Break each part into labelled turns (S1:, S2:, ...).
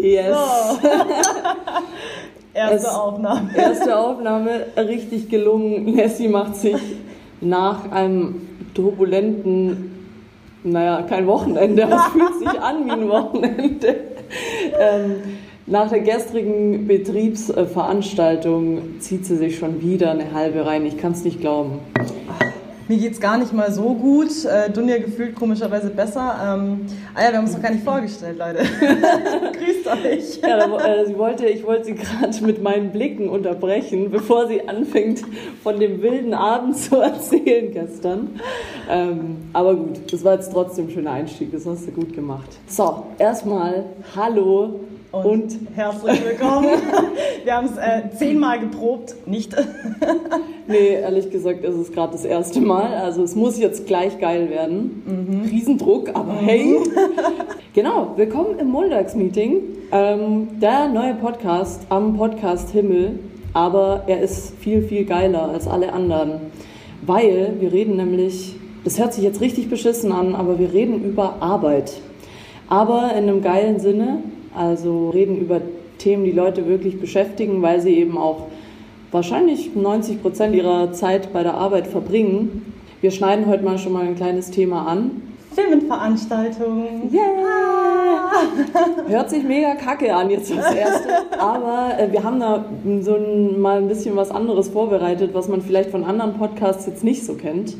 S1: Yes.
S2: So. erste
S1: Es-
S2: Aufnahme.
S1: Erste Aufnahme, richtig gelungen. Nessie macht sich nach einem turbulenten, naja, kein Wochenende, aber es fühlt sich an wie ein Wochenende. Ähm, nach der gestrigen Betriebsveranstaltung zieht sie sich schon wieder eine halbe rein. Ich kann es nicht glauben.
S2: Mir geht's gar nicht mal so gut. Äh, Dunja gefühlt komischerweise besser. Ähm, ah ja, wir haben uns noch gar nicht vorgestellt, Leute. Grüßt euch.
S1: Ja, da, äh, sie wollte, ich wollte sie gerade mit meinen Blicken unterbrechen, bevor sie anfängt, von dem wilden Abend zu erzählen gestern. Ähm, aber gut, das war jetzt trotzdem ein schöner Einstieg, das hast du gut gemacht. So, erstmal Hallo
S2: Und,
S1: und,
S2: herzlich willkommen. Wir haben es äh, zehnmal geprobt, nicht?
S1: nee, ehrlich gesagt ist es gerade das erste Mal, also es muss jetzt gleich geil werden. Riesendruck, aber hey. genau, willkommen im Montagsmeeting. Ähm, der neue Podcast am Podcast Himmel, aber er ist viel, viel geiler als alle anderen, weil wir reden nämlich, das hört sich jetzt richtig beschissen an, aber wir reden über Arbeit. Aber in einem geilen Sinne, also reden über Themen, die Leute wirklich beschäftigen, weil sie eben auch wahrscheinlich 90 Prozent ihrer Zeit bei der Arbeit verbringen. Wir schneiden heute mal schon mal ein kleines Thema an.
S2: Filmenveranstaltung.
S1: Hört sich mega kacke an jetzt das erste, aber äh, wir haben da so ein, mal ein bisschen was anderes vorbereitet, was man vielleicht von anderen Podcasts jetzt nicht so kennt.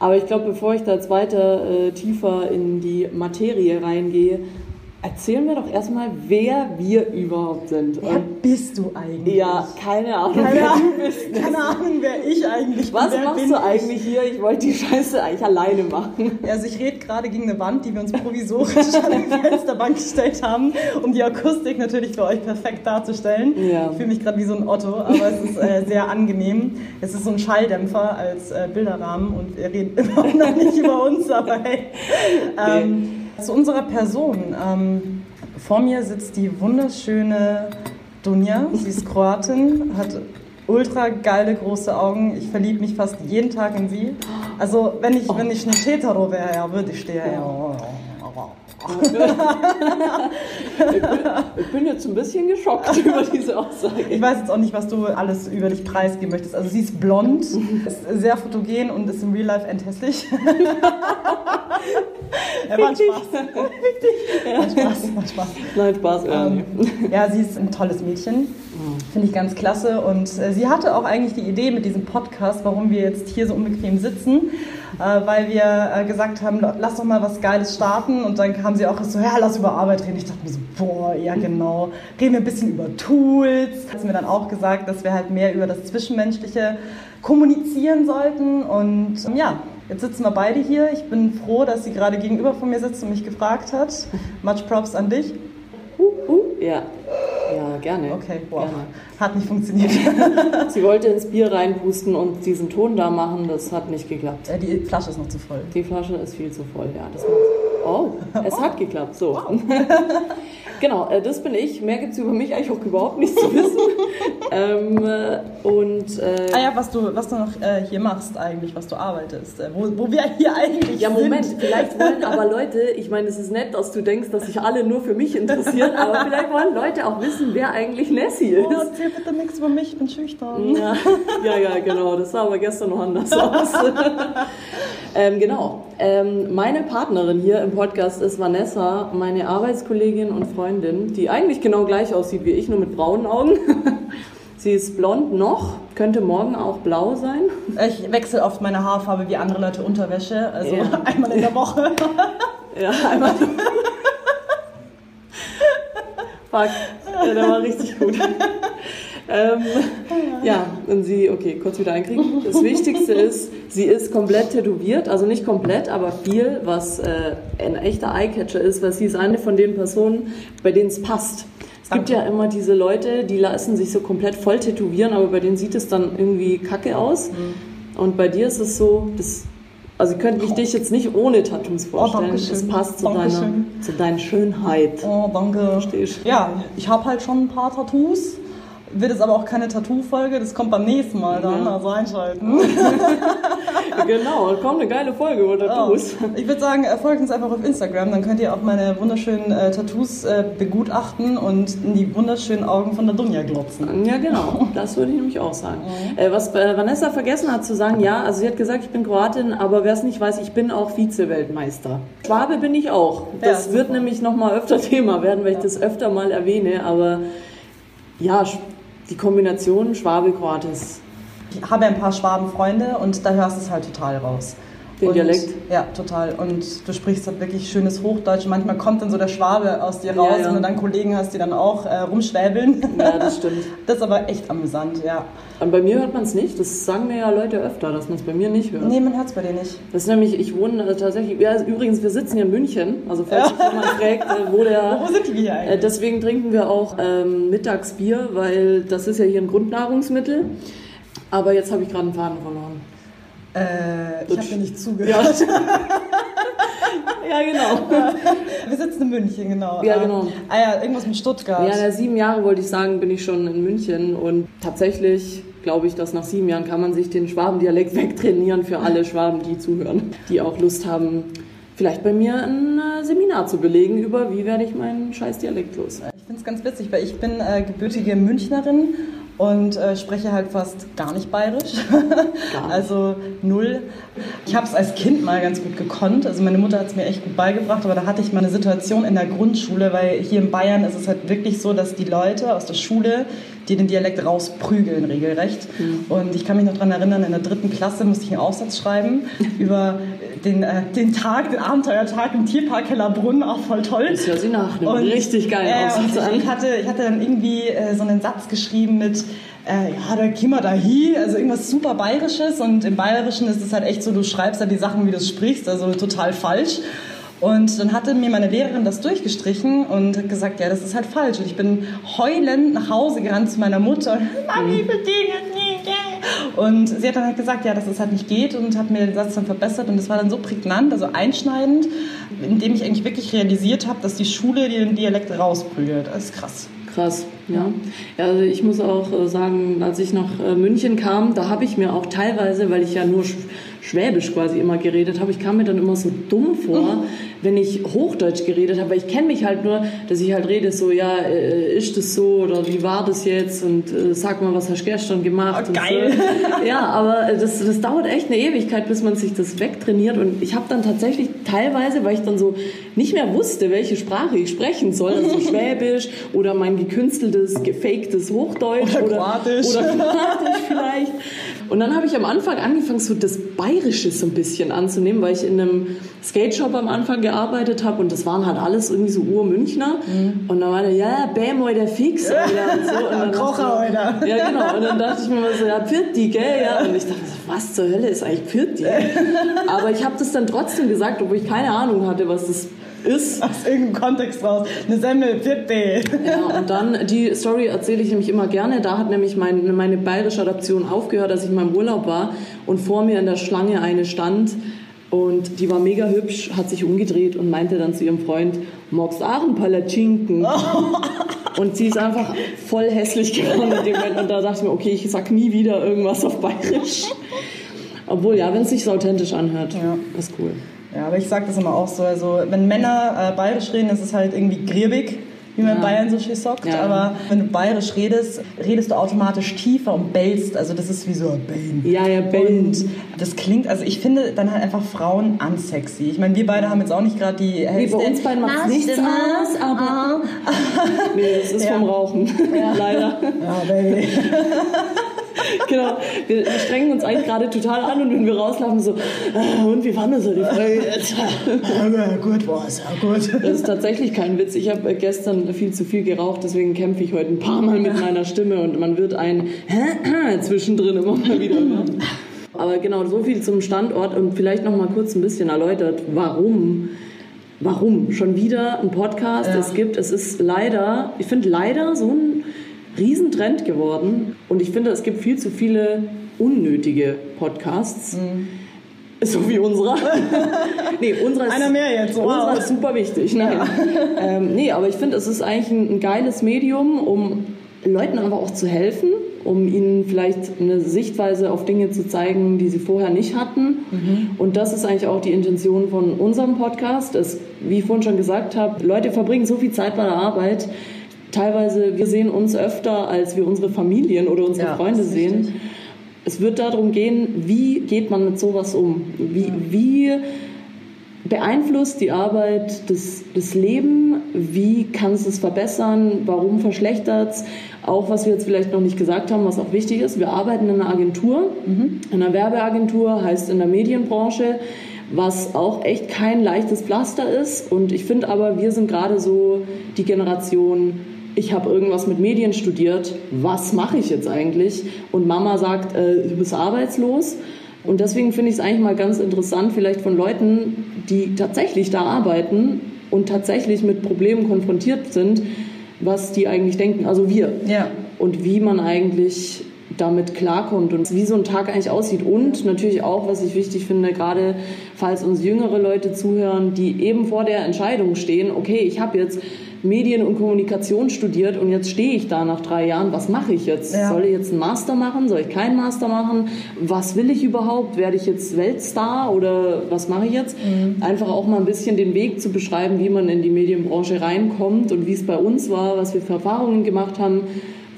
S1: Aber ich glaube, bevor ich da jetzt weiter äh, tiefer in die Materie reingehe, erzählen wir doch erstmal, wer wir überhaupt sind.
S2: Wer
S1: Und,
S2: bist du eigentlich?
S1: ja, keine Ahnung,
S2: Keine
S1: wer
S2: Ahnung,
S1: du bist.
S2: keine Ahnung, wer ich eigentlich bin.
S1: Was machst du
S2: ich?
S1: eigentlich hier? Ich wollte die Scheiße eigentlich alleine machen.
S2: Also ich rede gerade gegen eine Wand, die wir uns provisorisch an die Fensterbank gestellt haben, um die Akustik natürlich für euch perfekt darzustellen.
S1: Ja.
S2: Ich fühle mich gerade wie so ein Otto, aber es ist äh, sehr angenehm. Es ist so ein Schalldämpfer als äh, Bilderrahmen und wir reden immer noch nicht über uns, aber hey. Ähm, Zu unserer Person. Ähm, vor mir sitzt die wunderschöne Dunja. Sie ist Kroatin, hat ultra geile große Augen. Ich verliebe mich fast jeden Tag in sie. Also wenn ich, wenn ich eine Hetero wäre, ja, würde ich der ja.
S1: Ich bin jetzt ein bisschen geschockt über diese Aussage.
S2: Ich weiß jetzt auch nicht, was du alles über dich preisgeben möchtest. Also sie ist blond, ist sehr fotogen und ist im Real Life endhässlich. ja, war ein Spaß. War ein Spaß, war Spaß.
S1: Nein, Spaß, ja, nee.
S2: Ähm, ja, sie ist ein tolles Mädchen. Finde ich ganz klasse. Und äh, sie hatte auch eigentlich die Idee mit diesem Podcast, warum wir jetzt hier so unbequem sitzen, äh, weil wir äh, gesagt haben, lass doch mal was Geiles starten. Und dann kam sie auch so, ja, lass über Arbeit reden. Ich dachte mir so, boah, ja genau. Reden wir ein bisschen über Tools. Hat sie mir dann auch gesagt, dass wir halt mehr über das Zwischenmenschliche kommunizieren sollten. Und ähm, ja, Jetzt sitzen wir beide hier. Ich bin froh, dass sie gerade gegenüber von mir sitzt und mich gefragt hat. Much Props an dich.
S1: Uh, uh, ja. Ja, gerne.
S2: Okay, wow.
S1: Gerne.
S2: Hat nicht funktioniert.
S1: Sie wollte ins Bier reinpusten und diesen Ton da machen, das hat nicht geklappt.
S2: Äh, Die Flasche ist noch zu voll.
S1: Die Flasche ist viel zu voll, ja. Das macht oh, es hat geklappt, so. genau, äh, das bin ich. Mehr gibt es über mich eigentlich auch überhaupt nicht zu wissen. ähm, äh, und äh,
S2: Ah ja, was du, was du noch äh, hier machst eigentlich, was du arbeitest. Äh, wo, wo wir hier eigentlich
S1: Ja, Moment,
S2: sind.
S1: vielleicht wollen aber Leute, ich meine, es ist nett, dass du denkst, dass sich alle nur für mich interessieren, aber vielleicht wollen Leute auch wissen, wer eigentlich Nessie
S2: Oh,
S1: ist.
S2: erzähl bitte nichts über mich, ich bin schüchtern.
S1: Ja, ja, ja, genau. Das sah aber gestern noch anders aus. ähm, genau. Ähm, meine Partnerin hier im Podcast ist Vanessa, meine Arbeitskollegin und Freundin, die eigentlich genau gleich aussieht wie ich, nur mit braunen Augen. Sie ist blond noch, könnte morgen auch blau sein.
S2: Ich wechsle oft meine Haarfarbe wie andere Leute Unterwäsche, also
S1: Ja.
S2: einmal in der Woche.
S1: Ja, einmal. Fuck, ja, der war richtig gut. Ähm, ja, und sie, okay, kurz wieder einkriegen. Das Wichtigste ist, sie ist komplett tätowiert, also nicht komplett, aber viel, was äh, ein echter Eyecatcher ist, weil sie ist eine von den Personen, bei denen es passt. Es gibt ja immer diese Leute, die lassen sich so komplett voll tätowieren, aber bei denen sieht es dann irgendwie kacke aus. Und bei dir ist es so, das, also ich könnte mich dich jetzt nicht ohne Tattoos vorstellen.
S2: danke
S1: das passt zu deiner, zu deiner Schönheit.
S2: Oh, danke.
S1: Versteh ich.
S2: Ja, ich habe halt schon ein paar Tattoos. Wird es aber auch keine Tattoo-Folge. Das kommt beim nächsten Mal dann,
S1: Ja.
S2: also einschalten.
S1: genau, kommt eine geile Folge über Tattoos.
S2: Oh. Ich würde sagen, folgt uns einfach auf Instagram, dann könnt ihr auch meine wunderschönen äh, Tattoos äh, begutachten und in die wunderschönen Augen von der Dunja glotzen.
S1: Ja, genau. Das würde ich nämlich auch sagen. Äh, was äh, Vanessa vergessen hat zu sagen, ja, also sie hat gesagt, ich bin Kroatin, aber wer es nicht weiß, ich bin auch Vize-Weltmeister. Schwabe bin ich auch. Das
S2: Ja,
S1: wird nämlich nochmal öfter Thema werden, weil ich das öfter mal erwähne, aber ja, die Kombination Schwabe-Kroat ist
S2: Ich habe ein paar Schwabenfreunde und da hörst du es halt total raus.
S1: Den
S2: und,
S1: Dialekt?
S2: Ja, total. Und du sprichst halt wirklich schönes Hochdeutsch. Manchmal kommt dann so der Schwabe aus dir raus,
S1: Ja, ja.
S2: wenn du dann Kollegen hast, die dann auch äh, rumschwäbeln.
S1: Ja, das stimmt.
S2: Das ist aber echt amüsant, ja.
S1: Und bei mir hört man es nicht. Das sagen mir ja Leute öfter, dass man es bei mir nicht hört.
S2: Nee, man hört es bei dir nicht.
S1: Das ist nämlich, ich wohne äh, tatsächlich, ja, übrigens, wir sitzen hier in München. Also falls sich jemand fragt, äh, wo der...
S2: Wo sind die hier
S1: Äh,
S2: eigentlich?
S1: deswegen trinken wir auch ähm, Mittagsbier, weil das ist ja hier ein Grundnahrungsmittel. Aber jetzt habe ich gerade einen Faden verloren.
S2: Äh, ich habe dir nicht zugehört.
S1: Ja, ja genau.
S2: Wir sitzen in München, genau.
S1: Ja,
S2: Ähm,
S1: genau.
S2: Ah ja, irgendwas mit Stuttgart.
S1: Ja, sieben Jahre wollte ich sagen, bin ich schon in München. Und tatsächlich glaube ich, dass nach sieben Jahren kann man sich den Schwabendialekt wegtrainieren für alle Schwaben, die zuhören, die auch Lust haben, vielleicht bei mir ein äh, Seminar zu belegen über, wie werde ich meinen scheiß Dialekt los.
S2: Ich finde es ganz witzig, weil ich bin äh, gebürtige Münchnerin und äh, spreche halt fast gar nicht bayerisch. also null. Ich habe es als Kind mal ganz gut gekonnt. Also meine Mutter hat es mir echt gut beigebracht, aber da hatte ich mal eine Situation in der Grundschule, weil hier in Bayern ist es halt wirklich so, dass die Leute aus der Schule die den Dialekt rausprügeln regelrecht. Und ich kann mich noch daran erinnern, in der dritten Klasse musste ich einen Aufsatz schreiben über den, äh, den Tag, den Abenteuertag im Tierpark Hellerbrunn, auch voll toll.
S1: Das hört sich nach einem richtig geilen
S2: äh,
S1: Aufsatz an.
S2: ich, hatte, ich hatte dann irgendwie äh, so einen Satz geschrieben mit, äh, ja, da käme da hi, also irgendwas super Bayerisches und im Bayerischen ist es halt echt so, du schreibst da die Sachen, wie du es sprichst, also total falsch. Und dann hatte mir meine Lehrerin das durchgestrichen und hat gesagt, ja, das ist halt falsch. Und ich bin heulend nach Hause gerannt zu meiner Mutter. Mami, bitte das nicht. gell?" Und sie hat dann halt gesagt, ja, dass es halt nicht geht und hat mir den Satz dann verbessert. Und das war dann so prägnant, also einschneidend, indem ich eigentlich wirklich realisiert habe, dass die Schule den Dialekt rausprügelt. Das ist krass.
S1: Krass, ja. ja also ich muss auch äh, sagen, als ich nach äh, München kam, da habe ich mir auch teilweise, weil ich ja nur Sch Schwäbisch quasi immer geredet habe, ich kam mir dann immer so dumm vor, wenn ich Hochdeutsch geredet habe, weil ich kenne mich halt nur, dass ich halt rede so, ja, äh, ist das so oder wie war das jetzt und äh, sag mal, was hast du gestern gemacht?
S2: Oh, geil.
S1: So. Ja, aber äh, das, das dauert echt eine Ewigkeit, bis man sich das wegtrainiert und ich habe dann tatsächlich teilweise, weil ich dann so nicht mehr wusste, welche Sprache ich sprechen soll, also Schwäbisch oder mein gekünsteltes, gefaktes Hochdeutsch
S2: Oder
S1: oder
S2: Kroatisch.
S1: oder Kroatisch vielleicht. Und dann habe ich am Anfang angefangen, so das Bayerische so ein bisschen anzunehmen, weil ich in einem Skate-Shop am Anfang gearbeitet habe und das waren halt alles irgendwie so Urmünchner. Und dann war der, ja, bäm, der Fix, Alter, und so. Und dann ich,
S2: Alter.
S1: Ja, genau. Und dann dachte ich mir mal so, ja, Pirti, gell? Ja. Und ich dachte so, was zur Hölle ist eigentlich Pirti? Aber ich habe das dann trotzdem gesagt, obwohl ich keine Ahnung hatte, was das ist.
S2: Aus irgendeinem Kontext raus. Eine Semmel, bitte.
S1: Ja, und dann, die Story erzähle ich nämlich immer gerne. Da hat nämlich mein, meine bayerische Adaption aufgehört, als ich in meinem Urlaub war und vor mir in der Schlange eine stand und die war mega hübsch, hat sich umgedreht und meinte dann zu ihrem Freund, magst auch einen Palatschinken? Und sie ist einfach voll hässlich geworden in dem Moment. Und da dachte ich mir, okay, ich sag nie wieder irgendwas auf Bayerisch. Obwohl, ja, wenn es sich so authentisch anhört,
S2: Ja.
S1: ist cool.
S2: Ja, aber ich sage das immer auch so. Also, wenn Männer äh, bayerisch reden, ist es halt irgendwie griebig, wie man in
S1: Ja.
S2: Bayern so schön sagt.
S1: Ja.
S2: Aber wenn du bayerisch redest, redest du automatisch tiefer und bellst. Also, das ist wie so ein Bellen.
S1: Ja, ja, Bellen.
S2: Und das klingt, also ich finde dann halt einfach Frauen unsexy. Ich meine, wir beide haben jetzt auch nicht gerade die
S1: Nee, bei uns beiden macht nichts
S2: Stimme.
S1: aus, aber. Nee, das ist
S2: Ja.
S1: vom Rauchen. Leider.
S2: Ja, Baby.
S1: Genau. Wir, wir strengen uns eigentlich gerade total an und wenn wir rauslaufen, so, äh, und wie war das so die Folge jetzt?
S2: Gut war's, gut.
S1: Das ist tatsächlich kein Witz. Ich habe gestern viel zu viel geraucht, deswegen kämpfe ich heute ein paar Mal mit meiner Stimme und man wird ein zwischendrin immer mal wieder hören. Aber genau, so viel zum Standort und vielleicht noch mal kurz ein bisschen erläutert, warum. Warum? Schon wieder ein Podcast.
S2: Ja.
S1: Es gibt, es ist leider, ich finde leider so ein Riesentrend geworden. Und ich finde, es gibt viel zu viele unnötige Podcasts. So wie unserer. nee, unserer ist,
S2: Einer mehr jetzt, wow.
S1: Unserer ist super wichtig. Nein. ähm, nee, aber ich finde, es ist eigentlich ein, ein geiles Medium, um Leuten aber auch zu helfen, um ihnen vielleicht eine Sichtweise auf Dinge zu zeigen, die sie vorher nicht hatten. Mhm. Und das ist eigentlich auch die Intention von unserem Podcast. Es, wie ich vorhin schon gesagt habe, Leute verbringen so viel Zeit bei der Arbeit. Teilweise, wir sehen uns öfter, als wir unsere Familien oder unsere ja, Freunde sehen. Richtig. Es wird darum gehen, wie geht man mit sowas um? Wie, wie beeinflusst die Arbeit das, das Leben? Wie kann es es verbessern? Warum verschlechtert es? Auch was wir jetzt vielleicht noch nicht gesagt haben, was auch wichtig ist, wir arbeiten in einer Agentur, mhm. in einer Werbeagentur, heißt in der Medienbranche, was auch echt kein leichtes Pflaster ist. Und ich finde aber, wir sind gerade so die Generation, ich habe irgendwas mit Medien studiert, was mache ich jetzt eigentlich? Und Mama sagt, äh, du bist arbeitslos. Und deswegen finde ich es eigentlich mal ganz interessant, vielleicht von Leuten, die tatsächlich da arbeiten und tatsächlich mit Problemen konfrontiert sind, was die eigentlich denken, also wir. Ja. Und wie man eigentlich damit klarkommt und wie so ein Tag eigentlich aussieht. Und natürlich auch, was ich wichtig finde, gerade falls uns jüngere Leute zuhören, die eben vor der Entscheidung stehen, okay, ich habe jetzt Medien und Kommunikation studiert und jetzt stehe ich da nach drei Jahren. Was mache ich jetzt? Ja. Soll ich jetzt einen Master machen? Soll ich keinen Master machen? Was will ich überhaupt? Werde ich jetzt Weltstar oder was mache ich jetzt? Mhm. Einfach auch mal ein bisschen den Weg zu beschreiben, wie man in die Medienbranche reinkommt und wie es bei uns war, was wir für Erfahrungen gemacht haben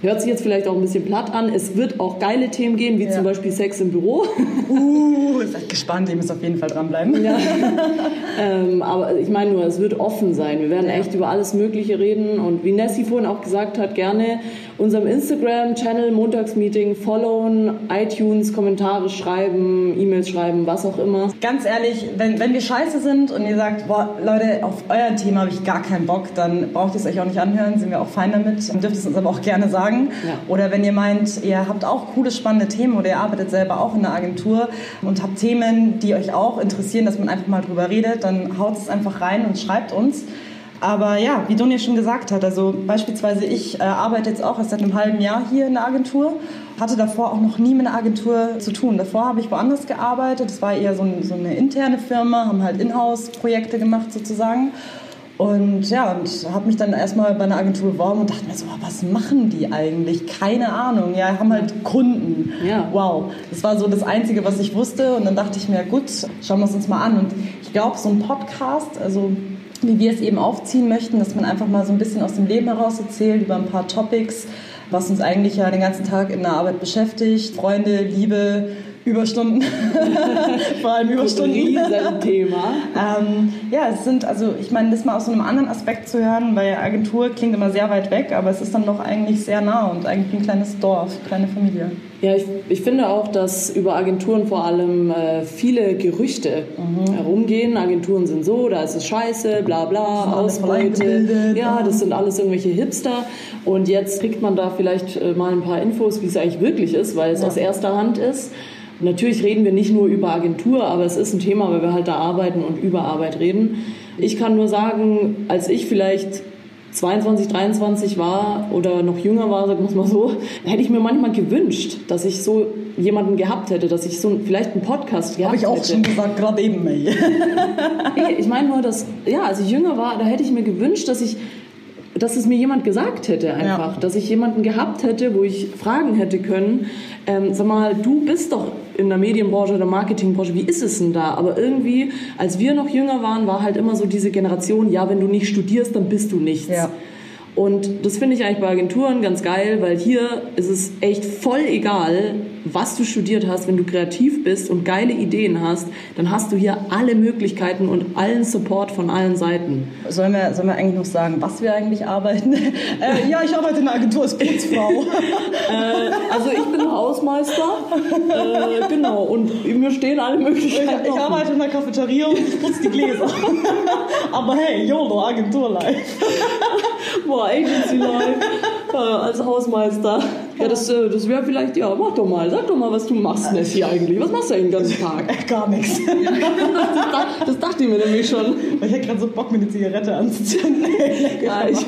S1: Hört sich jetzt vielleicht auch ein bisschen platt an. Es wird auch geile Themen gehen, wie ja. zum Beispiel Sex im Büro.
S2: Uh, seid gespannt, ihr müsst auf jeden Fall dranbleiben. Ja.
S1: ähm, aber ich meine nur, es wird offen sein. Wir werden ja. echt über alles Mögliche reden. Und wie Nessie vorhin auch gesagt hat, gerne unserem Instagram-Channel Montagsmeeting followen, iTunes, Kommentare schreiben, E-Mails schreiben, was auch immer.
S2: Ganz ehrlich, wenn, wenn wir scheiße sind und ihr sagt, boah, Leute, auf euer Thema habe ich gar keinen Bock, dann braucht ihr es euch auch nicht anhören, sind wir auch fein damit. Dann dürft es uns aber auch gerne sagen. Ja. Oder wenn ihr meint, ihr habt auch coole, spannende Themen oder ihr arbeitet selber auch in einer Agentur und habt Themen, die euch auch interessieren, dass man einfach mal drüber redet, dann haut es einfach rein und schreibt uns. Aber ja, wie Donja schon gesagt hat, also beispielsweise ich äh, arbeite jetzt auch erst seit einem halben Jahr hier in der Agentur, hatte davor auch noch nie mit einer Agentur zu tun. Davor habe ich woanders gearbeitet, das war eher so, ein, so eine interne Firma, haben halt Inhouse-Projekte gemacht sozusagen. Und ja, und habe mich dann erstmal bei einer Agentur beworben und dachte mir so, was machen die eigentlich? Keine Ahnung. Ja, haben halt Kunden. Ja. Wow. Das war so das Einzige, was ich wusste. Und dann dachte ich mir, gut, schauen wir es uns mal an. Und ich glaube, so ein Podcast, also wie wir es eben aufziehen möchten, dass man einfach mal so ein bisschen aus dem Leben heraus erzählt über ein paar Topics, was uns eigentlich ja den ganzen Tag in der Arbeit beschäftigt. Freunde, Liebe, Überstunden, vor allem Überstunden.
S1: Ein Thema.
S2: ähm, ja, es sind, also ich meine, das mal aus so einem anderen Aspekt zu hören, weil Agentur klingt immer sehr weit weg, aber es ist dann doch eigentlich sehr nah und eigentlich ein kleines Dorf, kleine Familie.
S1: Ja, ich, ich finde auch, dass über Agenturen vor allem äh, viele Gerüchte mhm. herumgehen. Agenturen sind so, da ist es scheiße, bla bla, Ausbeute. Ja, das sind alles irgendwelche Hipster. Und jetzt kriegt man da vielleicht äh, mal ein paar Infos, wie es eigentlich wirklich ist, weil es ja. aus erster Hand ist. Natürlich reden wir nicht nur über Agentur, aber es ist ein Thema, weil wir halt da arbeiten und über Arbeit reden. Ich kann nur sagen, als ich vielleicht 22, 23 war oder noch jünger war, sagen wir es mal so, hätte ich mir manchmal gewünscht, dass ich so jemanden gehabt hätte, dass ich so vielleicht einen Podcast gehabt
S2: hätte. Habe ich auch
S1: hätte.
S2: schon gesagt, gerade eben.
S1: ich meine nur, dass, ja, als ich jünger war, da hätte ich mir gewünscht, dass ich dass es mir jemand gesagt hätte einfach, ja. dass ich jemanden gehabt hätte, wo ich fragen hätte können, ähm, sag mal, du bist doch in der Medienbranche oder Marketingbranche, wie ist es denn da? Aber irgendwie, als wir noch jünger waren, war halt immer so diese Generation, ja, wenn du nicht studierst, dann bist du nichts. Ja. Und das finde ich eigentlich bei Agenturen ganz geil, weil hier ist es echt voll egal, was du studiert hast. Wenn du kreativ bist und geile Ideen hast, dann hast du hier alle Möglichkeiten und allen Support von allen Seiten.
S2: Sollen wir, sollen wir eigentlich noch sagen, was wir eigentlich arbeiten? äh, ja, ich arbeite in einer Agentur als Putzfrau.
S1: äh, also ich bin Hausmeister. Äh, genau, und mir stehen alle Möglichkeiten.
S2: Ich, ich arbeite in einer Cafeteria und ich putze die Gläser. Aber hey, YOLO, Agentur live.
S1: Boah, Agency Life äh, als Hausmeister. Ja, das, äh, das wäre vielleicht, ja, mach doch mal, sag doch mal, was du machst, Nessie, eigentlich. Was machst du eigentlich den ganzen Tag?
S2: Gar nichts.
S1: Das, das dachte ich mir nämlich schon.
S2: Ich hätte gerade so Bock, mir eine Zigarette anzuzünden.
S1: Ja, ich,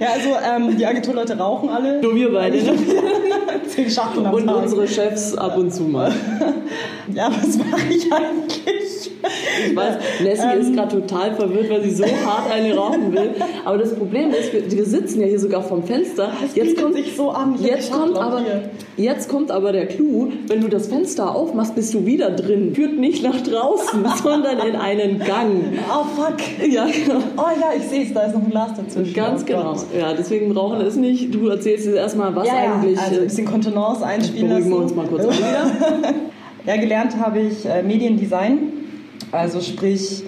S2: Ja, also ähm, die Agenturleute rauchen alle.
S1: nur wir beide. ne?
S2: Zehn Schachteln am
S1: Und
S2: Tag.
S1: unsere Chefs ab und zu mal.
S2: Ja, was mache ich eigentlich?
S1: Ich weiß, Nessie ist gerade total verwirrt, weil sie so hart eine rauchen will. Aber das Problem ist, wir, wir sitzen ja hier sogar vom Fenster.
S2: Das
S1: Jetzt kommt,
S2: sich so hab
S1: jetzt, kommt aber,
S2: hier.
S1: jetzt kommt aber der Clou, wenn du das Fenster aufmachst, bist du wieder drin. Führt nicht nach draußen, sondern in einen Gang.
S2: Oh, fuck.
S1: Ja, genau.
S2: Oh ja, ich sehe es, da ist noch ein Glas dazwischen.
S1: Ganz
S2: Oh
S1: genau.
S2: Gott.
S1: Ja, deswegen rauchen ist nicht. Du erzählst jetzt erstmal, was
S2: Ja,
S1: eigentlich.
S2: ja, also ein bisschen Kontenance einspielen
S1: beruhigen wir
S2: lassen.
S1: uns mal kurz an wieder.
S2: Ja, gelernt habe ich äh, Mediendesign, also sprich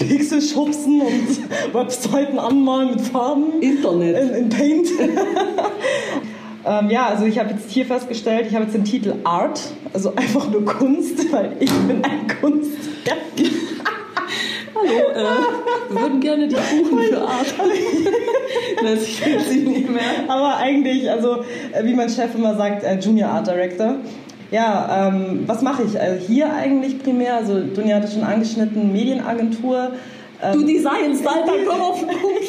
S2: Pixel schubsen und Webseiten anmalen mit Farben
S1: Internet.
S2: in, in Paint. ähm, ja, also ich habe jetzt hier festgestellt, ich habe jetzt den Titel Art, also einfach nur Kunst, weil ich bin ein Kunst.
S1: Hallo, äh, wir würden gerne die Kuchen für Art. Nessie ich sie nicht mehr.
S2: Aber eigentlich, also äh, wie mein Chef immer sagt, äh, Junior Art Director. Ja, ähm, was mache ich? Also hier eigentlich primär, also Dunja hatte schon angeschnitten, Medienagentur. Ähm,
S1: Du designst, Alter, komm auf den Punkt.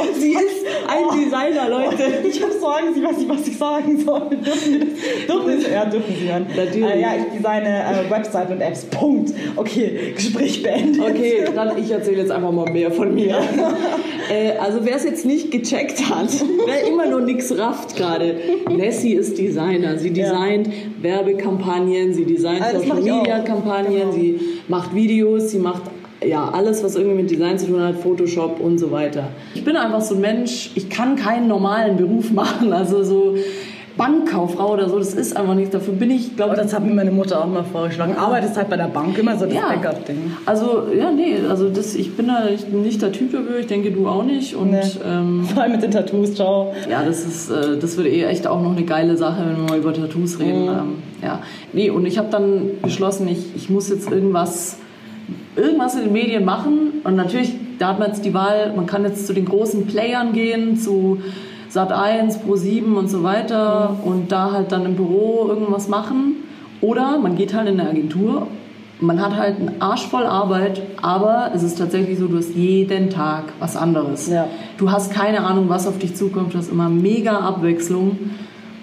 S1: Und sie ist ein Designer, Leute.
S2: Ich habe so Angst, ich weiß nicht, was ich sagen soll. Dürfen? Dürfen Sie, ja, dürfen Sie hören.
S1: Natürlich.
S2: Äh, ja, ich designe äh, Webseiten und Apps. Punkt. Okay, Gespräch beendet.
S1: Okay, dann ich erzähle jetzt einfach mal mehr von mir. äh, also wer es jetzt nicht gecheckt hat, wer immer nur nichts rafft gerade, Nessie ist Designer. Sie designt Werbekampagnen, sie designt
S2: Ah,
S1: Social
S2: ich.
S1: Media Kampagnen,
S2: Genau.
S1: sie macht Videos, sie macht ja alles, was irgendwie mit Design zu tun hat, Photoshop und so weiter. Ich bin einfach so ein Mensch, ich kann keinen normalen Beruf machen, also so Bankkauffrau oder so, das ist einfach nichts. Dafür bin ich, glaube
S2: Oh, das hat mir meine Mutter auch mal vorgeschlagen. Arbeitest halt bei der Bank, immer so das
S1: ja.
S2: Backup-Ding.
S1: Also, ja, nee, also das, ich bin da nicht, der Typ dafür, ich denke du auch nicht. Und
S2: Nee.
S1: ähm,
S2: Vor allem mit den Tattoos, ciao.
S1: ja, das ist, äh, das wird eh echt auch noch eine geile Sache, wenn wir mal über Tattoos reden. Ähm, ja. Nee, und ich habe dann beschlossen, ich, ich muss jetzt irgendwas, irgendwas in den Medien machen. Und natürlich, da hat man jetzt die Wahl, man kann jetzt zu den großen Playern gehen, zu Sat1, Pro7 und so weiter und da halt dann im Büro irgendwas machen. Oder man geht halt in eine Agentur. Man hat halt einen Arsch voll Arbeit, aber es ist tatsächlich so, du hast jeden Tag was anderes.
S2: Ja.
S1: Du hast keine Ahnung, was auf dich zukommt. Du hast immer mega Abwechslung.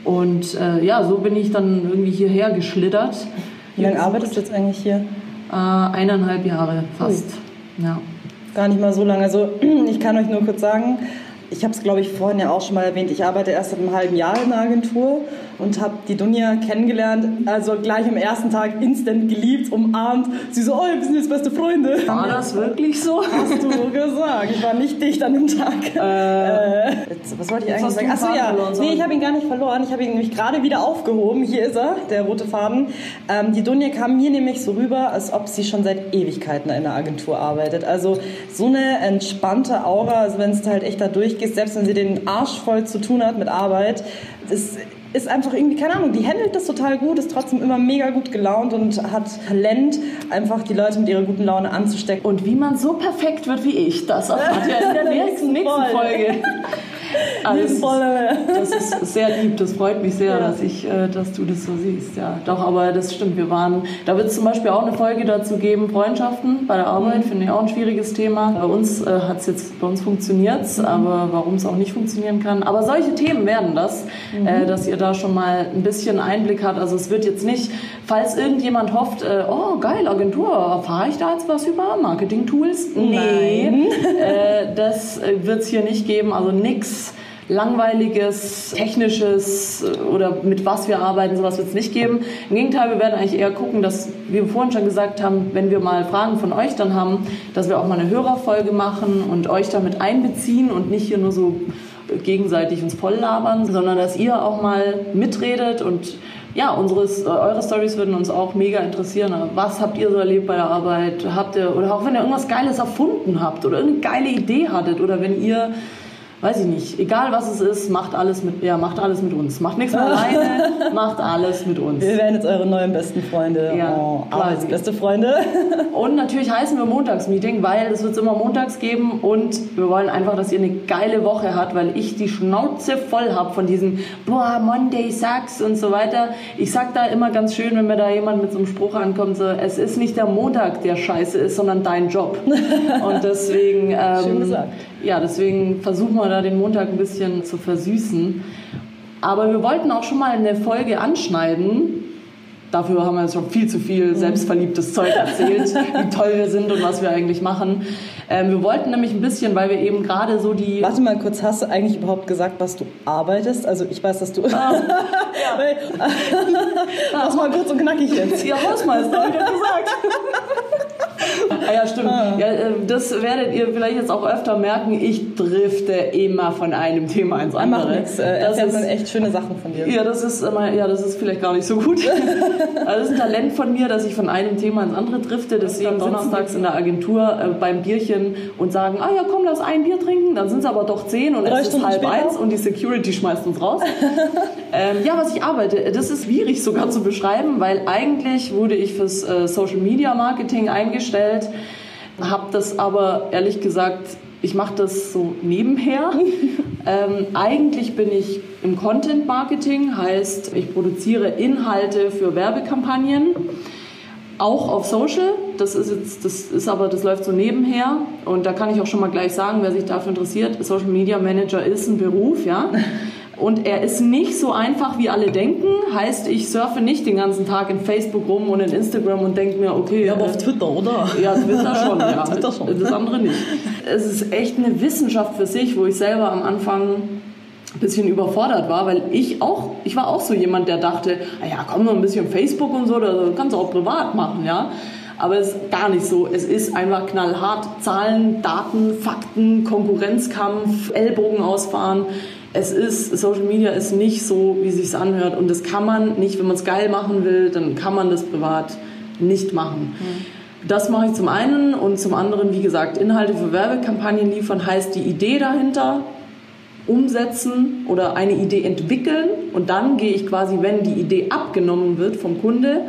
S1: Und äh, ja, so bin ich dann irgendwie hierher geschlittert.
S2: Wie lange arbeitest du jetzt eigentlich hier?
S1: Äh, eineinhalb Jahre fast. Ja.
S2: Gar nicht mal so lange. Also ich kann euch nur kurz sagen, ich habe es glaube ich vorhin ja auch schon mal erwähnt, ich arbeite erst seit einem halben Jahr in einer Agentur und habe die Dunja kennengelernt, also gleich am ersten Tag instant geliebt, umarmt. Sie so, oh, wir sind jetzt beste Freunde.
S1: War das wirklich so?
S2: Hast du gesagt. Ich war nicht dicht an dem Tag. Äh, jetzt, was wollte ich eigentlich sagen? Achso, ja. Nee, ich habe ihn gar nicht verloren. Ich habe ihn nämlich gerade wieder aufgehoben. Hier ist er, der rote Faden. Ähm, die Dunja kam mir nämlich so rüber, als ob sie schon seit Ewigkeiten in der Agentur arbeitet. Also so eine entspannte Aura, also wenn es halt echt da durchgeht, selbst wenn sie den Arsch voll zu tun hat mit Arbeit, das ist einfach irgendwie, keine Ahnung, die handelt das total gut, ist trotzdem immer mega gut gelaunt und hat Talent, einfach die Leute mit ihrer guten Laune anzustecken.
S1: Und wie man so perfekt wird wie ich, das erfahrt ihr in der nächsten, nächsten. Folge.
S2: Voll.
S1: das ist sehr lieb, das freut mich sehr,
S2: Ja.
S1: dass, ich, äh, dass du das so siehst. Ja, doch, aber das stimmt, wir waren, da wird es zum Beispiel auch eine Folge dazu geben, Freundschaften bei der Arbeit, finde ich auch ein schwieriges Thema. Bei uns äh, hat es jetzt, bei uns funktioniert aber warum es auch nicht funktionieren kann. Aber solche Themen werden das, äh, dass ihr da schon mal ein bisschen Einblick habt. Also es wird jetzt nicht, falls irgendjemand hofft, äh, oh geil, Agentur, erfahre ich da jetzt was über Marketing-Tools? Nee, äh, das wird es hier nicht geben. Also nix langweiliges, technisches äh, oder mit was wir arbeiten, sowas wird es nicht geben. Im Gegenteil, wir werden eigentlich eher gucken, dass, wie wir vorhin schon gesagt haben, wenn wir mal Fragen von euch dann haben, dass wir auch mal eine Hörerfolge machen und euch damit einbeziehen und nicht hier nur so gegenseitig uns voll labern, sondern dass ihr auch mal mitredet und ja, unsere, eure Stories würden uns auch mega interessieren. Was habt ihr so erlebt bei der Arbeit? Habt ihr, oder auch wenn ihr irgendwas Geiles erfunden habt oder irgendeine geile Idee hattet oder wenn ihr weiß ich nicht, egal was es ist, macht alles mit, ja, macht alles mit uns. Macht nichts mehr alleine, macht alles mit uns.
S2: Wir werden jetzt eure neuen besten Freunde.
S1: Ja,
S2: oh, beste Freunde.
S1: Und natürlich heißen wir Montagsmeeting, weil es wird immer montags geben und wir wollen einfach, dass ihr eine geile Woche habt, weil ich die Schnauze voll habe von diesem boah, Monday sucks und so weiter. Ich sag da immer ganz schön, wenn mir da jemand mit so einem Spruch ankommt, so, es ist nicht der Montag, der scheiße ist, sondern dein Job. Und deswegen, ähm,
S2: Schön gesagt.
S1: Ja, deswegen versuchen wir da den Montag ein bisschen zu versüßen. Aber wir wollten auch schon mal eine Folge anschneiden. Dafür haben wir jetzt schon viel zu viel selbstverliebtes Zeug erzählt, wie toll wir sind und was wir eigentlich machen. Ähm, wir wollten nämlich ein bisschen, weil wir eben gerade so die...
S2: Warte mal kurz, hast du eigentlich überhaupt gesagt, was du arbeitest? Also ich weiß, dass du... Weil- Mach's mal kurz und knackig jetzt.
S1: Ja, Hausmeister, ich doch gesagt. Ah, ja, stimmt. Ja, äh, das werdet ihr vielleicht jetzt auch öfter merken. Ich drifte immer von einem Thema ins andere.
S2: Macht nichts. Äh,
S1: Das ist-
S2: man echt schöne Sachen von dir.
S1: Ja, das ist immer, ja, das ist vielleicht gar nicht so gut. Also das ist ein Talent von mir, dass ich von einem Thema ins andere drifte. Deswegen donnerstags in der Agentur äh, beim Bierchen und sagen, ah ja, komm, lass ein Bier trinken. Dann sind es aber doch zehn und
S2: Drei
S1: es ist
S2: Stunden
S1: halb
S2: später?
S1: eins und die Security schmeißt uns raus. ähm, ja, was ich arbeite, das ist schwierig sogar zu beschreiben, weil eigentlich wurde ich fürs äh, Social Media Marketing eingestellt, habe das aber ehrlich gesagt, ich mache das so nebenher. ähm, eigentlich bin ich im Content Marketing, heißt, ich produziere Inhalte für Werbekampagnen. Auch auf Social, das ist jetzt, das ist aber, das läuft so nebenher und da kann ich auch schon mal gleich sagen, wer sich dafür interessiert, Social Media Manager ist ein Beruf, ja. Und er ist nicht so einfach, wie alle denken. Heißt, ich surfe nicht den ganzen Tag in Facebook rum und in Instagram und denke mir, okay.
S2: Ja, aber auf
S1: äh,
S2: Twitter, oder?
S1: ja, Twitter schon, ja.
S2: Twitter schon.
S1: Das andere nicht. Es ist echt eine Wissenschaft für sich, wo ich selber am Anfang ein bisschen überfordert war, weil ich auch, ich war auch so jemand, der dachte, ah ja, komm noch ein bisschen Facebook und so, das kannst du auch privat machen, ja. Aber es ist gar nicht so. Es ist einfach knallhart. Zahlen, Daten, Fakten, Konkurrenzkampf, Ellbogen ausfahren. Es ist, Social Media ist nicht so, wie sich's anhört. Und das kann man nicht, wenn man es geil machen will, dann kann man das privat nicht machen. Das mache ich zum einen und zum anderen, wie gesagt, Inhalte für Werbekampagnen liefern heißt die Idee dahinter umsetzen oder eine Idee entwickeln und dann gehe ich quasi, wenn die Idee abgenommen wird vom Kunde,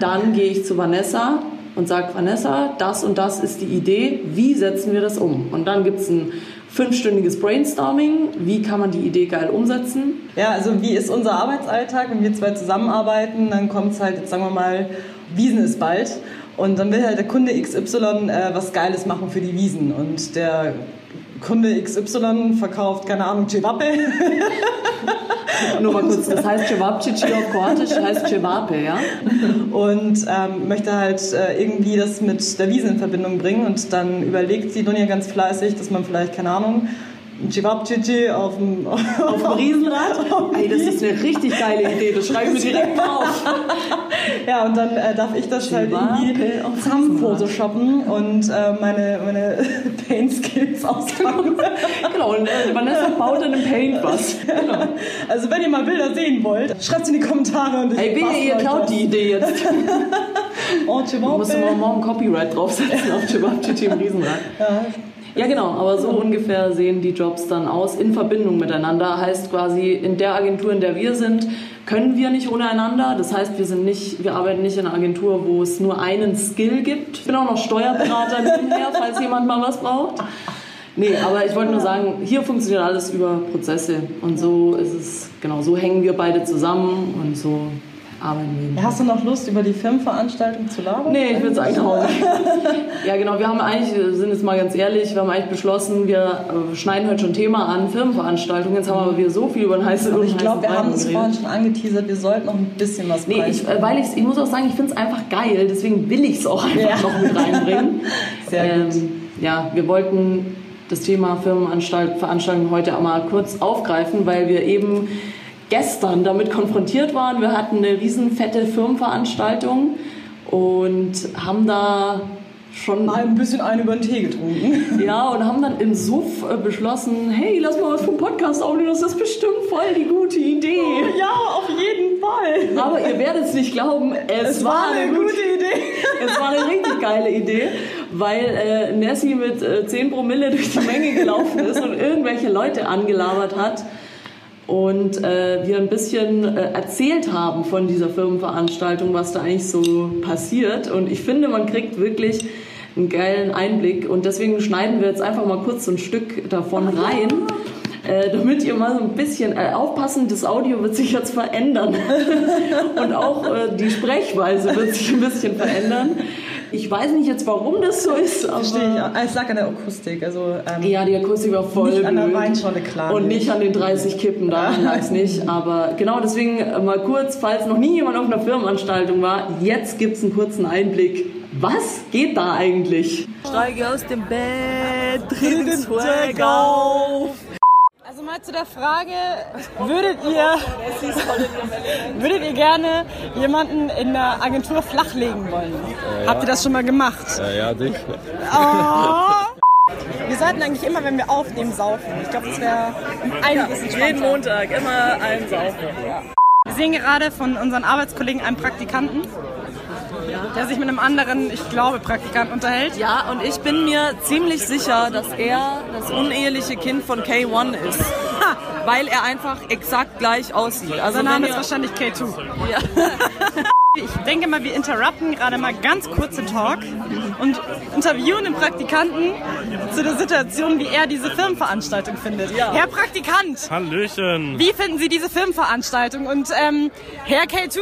S1: dann gehe ich zu Vanessa und sage, Vanessa, das und das ist die Idee, wie setzen wir das um? Und dann gibt es ein fünfstündiges Brainstorming, wie kann man die Idee geil umsetzen?
S2: Ja, also wie ist unser Arbeitsalltag, wenn wir zwei zusammenarbeiten, dann kommt es halt, jetzt sagen wir mal, Wiesen ist bald und dann will halt der Kunde XY äh, was Geiles machen für die Wiesen und der Kunde XY verkauft, keine Ahnung, Cevape.
S1: Nur mal kurz, das heißt Cevapcici auf Kroatisch, heißt Cevape, ja?
S2: und ähm, möchte halt äh, irgendwie das mit der Wiesen in Verbindung bringen und dann überlegt sie Dunja ganz fleißig, dass man vielleicht, keine Ahnung, ein Cevapcici auf dem,
S1: Auf dem Riesenrad? Ey, das ist eine richtig geile Idee, das schreiben wir direkt mal auf.
S2: Ja, und dann äh, darf ich das halt irgendwie
S1: auf
S2: zusammen photoshoppen und äh, meine, meine Paint-Skills auspacken.
S1: Genau, und äh, Vanessa baut dann im Paint was. Genau.
S2: Also wenn ihr mal Bilder sehen wollt, schreibt es in die Kommentare. Und ich
S1: Ey, wehe, ihr klaut die Idee jetzt.
S2: Oh,
S1: Du musst immer morgen Copyright draufsetzen auf Cevapcici im Riesenrad.
S2: Ja.
S1: Ja, genau, aber so ungefähr sehen die Jobs dann aus in Verbindung miteinander. Heißt quasi, in der Agentur, in der wir sind, können wir nicht ohne einander. Das heißt, wir sind nicht, wir arbeiten nicht in einer Agentur, wo es nur einen Skill gibt. Ich bin auch noch Steuerberater nebenher, falls jemand mal was braucht. Nee, aber ich wollte nur sagen, hier funktioniert alles über Prozesse. Und so ist es, genau, so hängen wir beide zusammen und so arbeiten wir.
S2: Hast du noch Lust, über die Firmenveranstaltung zu labern?
S1: Nee, ich will es eigentlich auch nicht. Ja, genau. Wir haben eigentlich, wir sind jetzt mal ganz ehrlich, wir haben eigentlich beschlossen, wir äh, schneiden heute schon Thema an Firmenveranstaltungen. Jetzt haben wir aber wieder so viel über den heißen
S2: Aber ich glaube, wir haben es vorhin schon angeteasert, wir sollten noch ein bisschen was
S1: Nee, ich, äh, weil ich, ich muss auch sagen, ich finde es einfach geil, deswegen will ich es auch einfach
S2: Ja.
S1: noch mit reinbringen.
S2: Sehr gut.
S1: Ähm, ja, wir wollten das Thema Firmenveranstaltung heute einmal kurz aufgreifen, weil wir eben gestern damit konfrontiert waren. Wir hatten eine riesen fette Firmenveranstaltung und haben da schon
S2: Mal ein bisschen einen über den Tee getrunken.
S1: ja, und haben dann im Suff äh, beschlossen, hey, lass mal was vom Podcast aufnehmen, das ist bestimmt voll die gute Idee.
S2: ja, auf jeden Fall.
S1: Aber ihr werdet es nicht glauben, es, war eine gute
S2: Idee.
S1: Es war eine richtig geile Idee, weil äh, Nessie mit äh, 10 Promille durch die Menge gelaufen ist und irgendwelche Leute angelabert hat und äh, wir ein bisschen äh, erzählt haben von dieser Firmenveranstaltung, was da eigentlich so passiert. Und ich finde, man kriegt wirklich einen geilen Einblick und deswegen schneiden wir jetzt einfach mal kurz so ein Stück davon rein. Äh, damit ihr mal so ein bisschen äh, aufpassen, das Audio wird sich jetzt verändern und auch äh, die Sprechweise wird sich ein bisschen verändern. Ich weiß nicht jetzt, warum das so ist, aber
S2: Verstehe ich. Ah, Es lag an der Akustik. Also, ähm,
S1: ja, die Akustik war voll
S2: Nicht an der
S1: blöd.
S2: Weinschorle, klar
S1: Und
S2: nicht.
S1: an den 30 Kippen, daran lag es nicht. Aber genau deswegen äh, mal kurz, falls noch nie jemand auf einer Firmenanstaltung war, jetzt gibt's einen kurzen Einblick. Was geht da eigentlich?
S3: Steige aus dem Bett, dreh den Swag auf.
S2: Also mal zu der Frage, würdet ihr, würdet ihr gerne jemanden in der Agentur flachlegen wollen? Habt ihr das schon mal gemacht?
S4: Ja, ja, dich.
S2: Oh. Wir sollten eigentlich immer, wenn wir aufnehmen, saufen. Ich glaube, das wäre einiges entspannter.
S3: Jeden Montag immer ein Saufen.
S2: Wir sehen gerade von unseren Arbeitskollegen einen Praktikanten, der sich mit einem anderen, ich glaube, Praktikanten unterhält.
S3: Ja, und ich bin mir ziemlich sicher, dass er das uneheliche Kind von K1 ist. Weil er einfach exakt gleich aussieht. Also
S2: Sein Name ist wahrscheinlich K2.
S3: ja.
S2: Ich denke mal, wir interrupten gerade mal ganz kurz den Talk und interviewen den Praktikanten zu der Situation, wie er diese Firmenveranstaltung findet. Herr Praktikant,
S4: Hallöchen.
S2: wie finden Sie diese Firmenveranstaltung? Und ähm, Herr K2,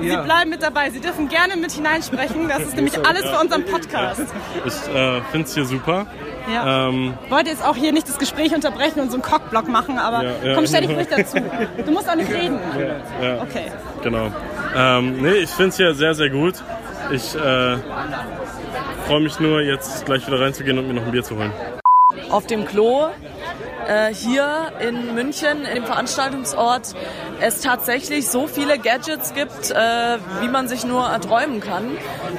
S2: Sie bleiben mit dabei. Sie dürfen gerne mit hineinsprechen. Das ist nämlich alles für unseren Podcast.
S4: Ich äh, finde es hier super.
S2: Ja.
S4: Ähm,
S2: Ich wollte jetzt auch hier nicht das Gespräch unterbrechen und so einen Cockblock machen, aber
S4: Ja, ja.
S2: komm, stell dich ruhig dazu. Du musst auch nicht reden.
S4: ja,
S2: Okay.
S4: genau. Ähm, nee, ich finde es hier sehr, sehr gut. Ich äh, freue mich nur, jetzt gleich wieder reinzugehen und mir noch ein Bier zu holen.
S3: Auf dem Klo äh, hier in München, in dem Veranstaltungsort, es tatsächlich so viele Gadgets gibt, äh, wie man sich nur erträumen kann.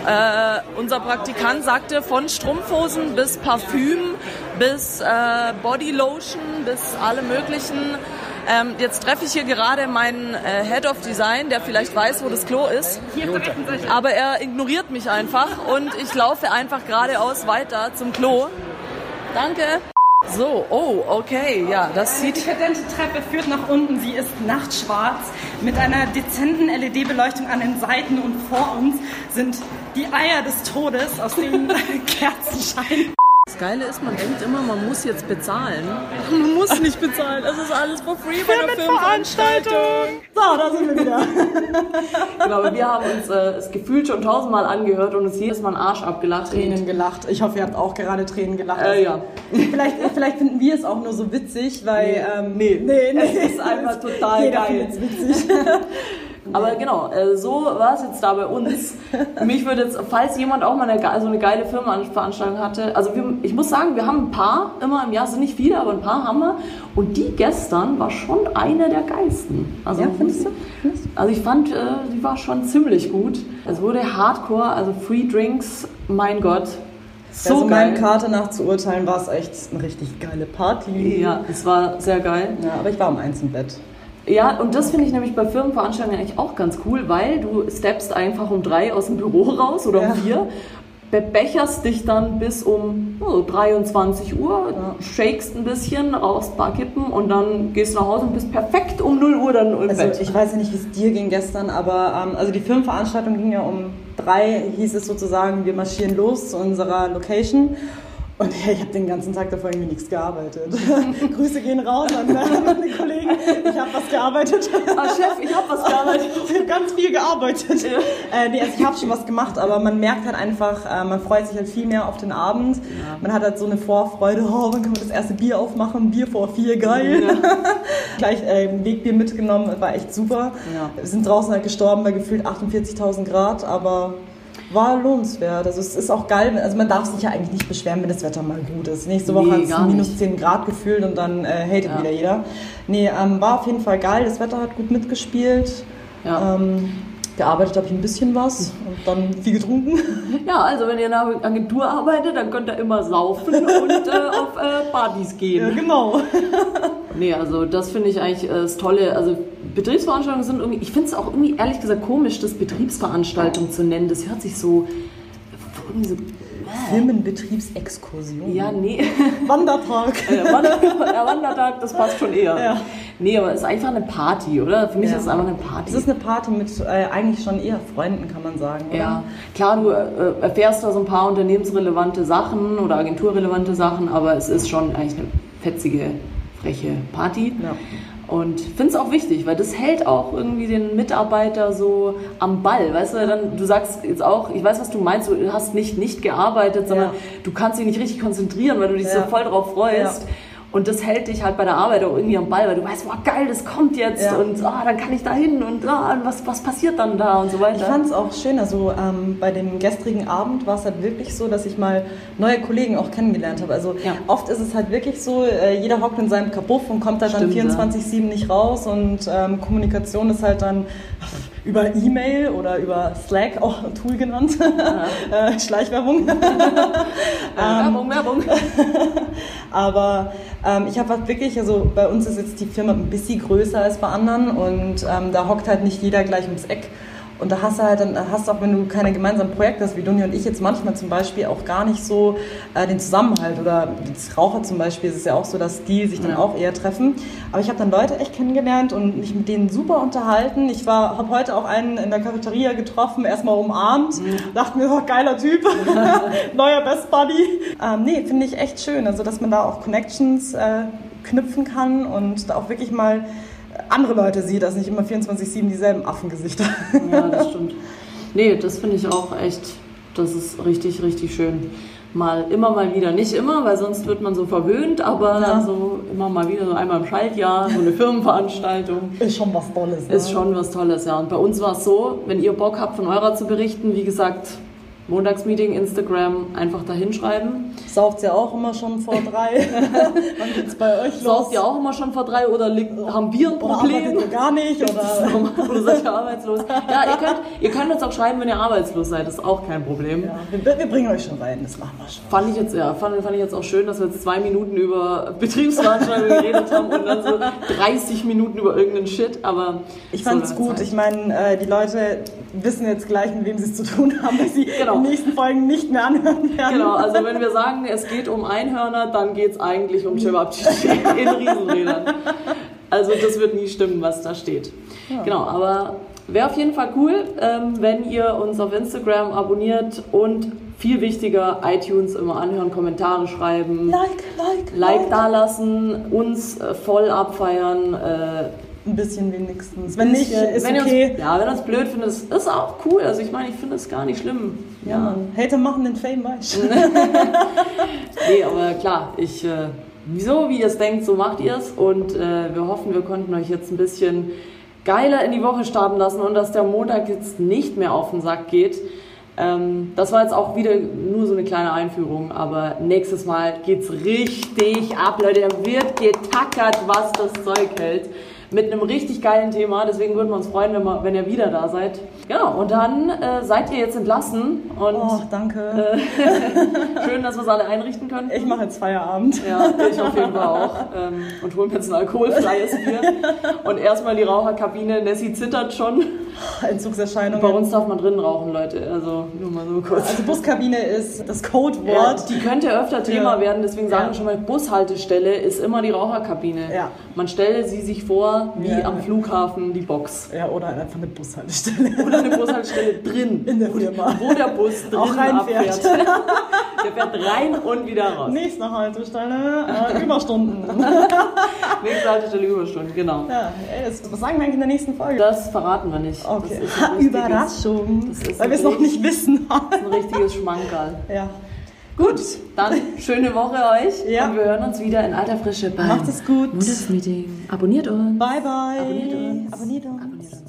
S3: Äh, unser Praktikant sagte, von Strumpfhosen bis Parfüm, bis äh, Bodylotion, bis alle möglichen. Ähm, jetzt treffe ich hier gerade meinen äh, Head of Design, der vielleicht weiß, wo das Klo ist. Aber er ignoriert mich einfach und ich laufe einfach geradeaus weiter zum Klo. Danke. So, oh, okay, ja, das
S2: Die
S3: sieht
S2: dekadente Treppe führt nach unten. Sie ist nachtschwarz mit einer dezenten LED-Beleuchtung an den Seiten und vor uns sind die Eier des Todes, aus denen Kerzen scheinen.
S3: Geile ist, man denkt immer, man muss jetzt bezahlen. Man muss nicht bezahlen. Es ist alles for free bei der Filmveranstaltung.
S2: So, da sind wir wieder.
S1: Genau, aber wir haben uns äh, es gefühlt schon tausendmal angehört und uns jedes Mal einen Arsch abgelacht.
S2: Tränen gelacht. Ich hoffe, ihr habt auch gerade Tränen gelacht.
S1: Äh, ja.
S2: Vielleicht, vielleicht finden wir es auch nur so witzig, weil. Ähm,
S1: Nee.
S2: nee, nee.
S1: Es ist einfach total
S2: Jeder
S1: geil.
S2: witzig.
S1: Aber genau, äh, so war es jetzt da bei uns. Mich würde jetzt, falls jemand auch mal eine, also eine geile Firmenveranstaltung hatte, also wir, ich muss sagen, wir haben ein paar immer im Jahr, sind nicht viele, aber ein paar haben wir. Und die gestern war schon eine der geilsten. Also,
S2: Ja, findest du?
S1: Also ich fand, äh, die war schon ziemlich gut. Es wurde Hardcore, also Free Drinks, mein Gott. So
S2: also
S1: geil.
S2: meinem Karte nach zu urteilen, war es echt eine richtig geile Party.
S1: Ja, es war sehr geil.
S2: Ja, aber ich war um eins im Bett.
S1: Ja, und das finde ich nämlich bei Firmenveranstaltungen eigentlich auch ganz cool, weil du steppst einfach um drei aus dem Büro raus oder
S2: Ja.
S1: um vier, bebecherst dich dann bis um oh, 23 Uhr, shakest ein bisschen, rauchst ein paar Kippen und dann gehst du nach Hause und bist perfekt um 0 Uhr dann im
S2: Also
S1: Bett.
S2: ich weiß ja nicht, wie es dir ging gestern, aber ähm, also die Filmveranstaltung ging ja um drei, hieß es sozusagen, wir marschieren los zu unserer Location. Und ja, ich habe den ganzen Tag davor irgendwie nichts gearbeitet. Grüße gehen raus an meine Kollegen. Ich habe was gearbeitet.
S1: ah, Chef, ich habe was gearbeitet.
S2: Ich habe ganz viel gearbeitet. Äh, nee, also ich habe schon was gemacht, aber man merkt halt einfach, äh, man freut sich halt viel mehr auf den Abend. Man hat halt so eine Vorfreude, oh, wann kann man das erste Bier aufmachen? Bier vor vier, geil. Gleich äh, ein Wegbier mitgenommen, war echt super.
S1: Ja.
S2: Wir sind draußen halt gestorben bei gefühlt 48.000 Grad, aber war lohnenswert. Also es ist auch geil, also man darf sich ja eigentlich nicht beschweren, wenn das Wetter mal gut ist. Nächste Woche
S1: Nee,
S2: hat es minus
S1: nicht.
S2: 10 Grad gefühlt und dann äh, hatet
S1: Ja.
S2: wieder jeder. Nee, ähm, war auf jeden Fall geil. Das Wetter hat gut mitgespielt.
S1: Ja.
S2: Ähm, gearbeitet habe ich ein bisschen was und dann viel getrunken.
S1: ja, also wenn ihr in einer Agentur arbeitet, dann könnt ihr immer saufen und äh, auf äh, Partys gehen.
S2: genau.
S1: Nee, also das finde ich eigentlich äh, das Tolle. Also Betriebsveranstaltungen sind irgendwie, ich finde es auch irgendwie ehrlich gesagt komisch, das Betriebsveranstaltung zu nennen. Das hört sich so, irgendwie so
S2: Firmenbetriebsexkursion.
S1: Ja, nee.
S2: Wandertag.
S1: Der Wander- der Wandertag, das passt schon eher.
S2: Ja.
S1: Nee, aber es ist einfach eine Party, oder? Für mich
S2: Ja.
S1: ist es einfach eine Party.
S2: Es ist eine Party mit äh, eigentlich schon eher Freunden, kann man sagen. Oder?
S1: Ja, klar, du äh, erfährst da so ein paar unternehmensrelevante Sachen oder agenturrelevante Sachen, aber es ist schon eigentlich eine fetzige, freche Party.
S2: Ja.
S1: Und finde es auch wichtig, weil das hält auch irgendwie den Mitarbeiter so am Ball. Weißt du, dann, du sagst jetzt auch, ich weiß, was du meinst, du hast nicht nicht gearbeitet, sondern
S2: Ja.
S1: du kannst dich nicht richtig konzentrieren, weil du dich
S2: Ja.
S1: so voll drauf freust.
S2: Ja.
S1: Und das hält dich halt bei der Arbeit auch irgendwie am Ball, weil du weißt, boah, geil, das kommt jetzt
S2: Ja.
S1: und ah, dann kann ich da hin und ah, was, was passiert dann da und so weiter.
S2: Ich fand es auch schön, also ähm, bei dem gestrigen Abend war es halt wirklich so, dass ich mal neue Kollegen auch kennengelernt habe. Also
S1: Ja.
S2: oft ist es halt wirklich so, äh, jeder hockt in seinem Kabuff und kommt halt
S1: Stimmt, ja.
S2: dann 24-7 nicht raus und ähm, Kommunikation ist halt dann über E-Mail oder über Slack, auch ein Tool genannt, äh, Schleichwerbung.
S1: Äh, Werbung, Werbung.
S2: Aber ähm, ich habe halt wirklich, also bei uns ist jetzt die Firma ein bisschen größer als bei anderen und ähm, da hockt halt nicht jeder gleich ums Eck. Und da hast du halt, dann hast auch, wenn du keine gemeinsamen Projekte hast, wie Dunja und ich jetzt manchmal zum Beispiel auch gar nicht so äh, den Zusammenhalt oder als Raucher zum Beispiel ist es ja auch so, dass die sich dann
S1: Ja.
S2: auch eher treffen. Aber ich habe dann Leute echt kennengelernt und mich mit denen super unterhalten. Ich war, habe heute auch einen in der Cafeteria getroffen, erstmal umarmt, dachte mir, oh, geiler Typ, neuer Best Buddy. Ähm, nee, finde ich echt schön, also dass man da auch Connections äh, knüpfen kann und da auch wirklich mal andere Leute sieht, dass nicht immer 24-7 dieselben Affengesichter.
S1: Ja, das stimmt. Nee, das finde ich auch echt, das ist richtig, richtig schön. Mal immer mal wieder, nicht immer, weil sonst wird man so verwöhnt, aber
S2: Ja.
S1: so immer mal wieder, so einmal im Schaltjahr, so eine Firmenveranstaltung.
S2: Ist schon was Tolles. Ne?
S1: Ist schon was Tolles, ja. Und bei uns war es so, wenn ihr Bock habt, von eurer zu berichten, wie gesagt, Montagsmeeting, Instagram, einfach da hinschreiben.
S2: Saugt ja auch immer schon vor drei. Wann geht's bei euch los?
S1: Saugt ihr auch immer schon vor drei oder liegt, haben wir ein
S2: Oder
S1: Problem?
S2: ihr gar nicht? Oder?
S1: Oder seid ihr arbeitslos? Ja, ihr könnt, ihr könnt uns auch schreiben, wenn ihr arbeitslos seid, das ist auch kein Problem.
S2: Ja, wir, wir bringen euch schon rein, das machen wir schon.
S1: Fand ich jetzt, ja, fand, fand ich jetzt auch schön, dass wir jetzt zwei Minuten über Betriebsveranstaltungen geredet haben und dann so 30 Minuten über irgendeinen Shit, aber.
S2: Ich
S1: so
S2: fand's
S1: läuft's
S2: gut.
S1: halt.
S2: Ich meine, äh, die Leute wissen jetzt gleich, mit wem sie es zu tun haben, dass sie
S1: Genau.
S2: die nächsten Folgen nicht mehr anhören werden.
S1: Genau, also wenn wir sagen, es geht um Einhörner, dann geht es eigentlich um Cevapcici in Riesenrädern. Also das wird nie stimmen, was da steht. Genau, aber wäre auf jeden Fall cool, ähm, wenn ihr uns auf Instagram abonniert und viel wichtiger, iTunes immer anhören, Kommentare schreiben,
S2: Like, like,
S1: Like dalassen, uns äh, voll abfeiern.
S2: Ein bisschen wenigstens. Wenn nicht, ist
S1: wenn
S2: okay.
S1: Uns, ja, wenn ihr uns blöd findet, ist, auch cool. Also ich meine, ich finde es gar nicht schlimm.
S2: Ja, Mann. Hater machen den Fame weich.
S1: Nee, aber klar, ich, äh, wieso, wie ihr es denkt, so macht ihr es. Und äh, wir hoffen, wir konnten euch jetzt ein bisschen geiler in die Woche starten lassen und dass der Montag jetzt nicht mehr auf den Sack geht. Ähm, das war jetzt auch wieder nur so eine kleine Einführung, aber nächstes Mal geht's richtig ab, Leute. Da wird getackert, was das Zeug hält. Mit einem richtig geilen Thema. Deswegen würden wir uns freuen, wenn, wir, wenn ihr wieder da seid. Genau, und dann äh, seid ihr jetzt entlassen und
S2: Oh, danke.
S1: Äh, schön, dass wir es alle einrichten können.
S2: ich mache jetzt Feierabend.
S1: Ja, ich auf jeden Fall auch. Ähm, und holen mir jetzt ein alkoholfreies Bier. Und erstmal die Raucherkabine. Nessie zittert schon.
S2: Entzugserscheinungen.
S1: Bei uns darf man drinnen rauchen, Leute. Also nur mal so kurz.
S2: Also Buskabine ist das Codewort.
S1: Ja, die könnte öfter Thema
S2: Ja.
S1: werden, deswegen sagen
S2: Ja.
S1: wir schon mal, Bushaltestelle ist immer die Raucherkabine.
S2: Ja.
S1: Man stelle sie sich vor, wie
S2: Ja.
S1: am Flughafen die Box.
S2: Ja, oder einfach eine Bushaltestelle.
S1: Oder eine Bushaltestelle drin.
S2: In der Firma.
S1: Wo der Bus drin
S2: Auch reinfährt.
S1: abfährt. Der fährt rein und wieder raus.
S2: Nächste Haltestelle, äh, Überstunden.
S1: Nächste Haltestelle Überstunden, genau.
S2: Ja, ey, das, was sagen wir eigentlich in der nächsten Folge?
S1: Das verraten wir nicht.
S2: Okay. Ha, Überraschung. Weil wir es noch nicht wissen.
S1: ein richtiges Schmankerl.
S2: ja.
S1: Gut, dann schöne Woche euch.
S2: Ja.
S1: Und wir hören uns wieder in alter Frische beim
S2: Macht es gut.
S1: Montagsmeeting. Abonniert uns.
S2: Bye, bye.
S1: Abonniert uns.
S2: Abonniert uns.
S1: Abonniert uns.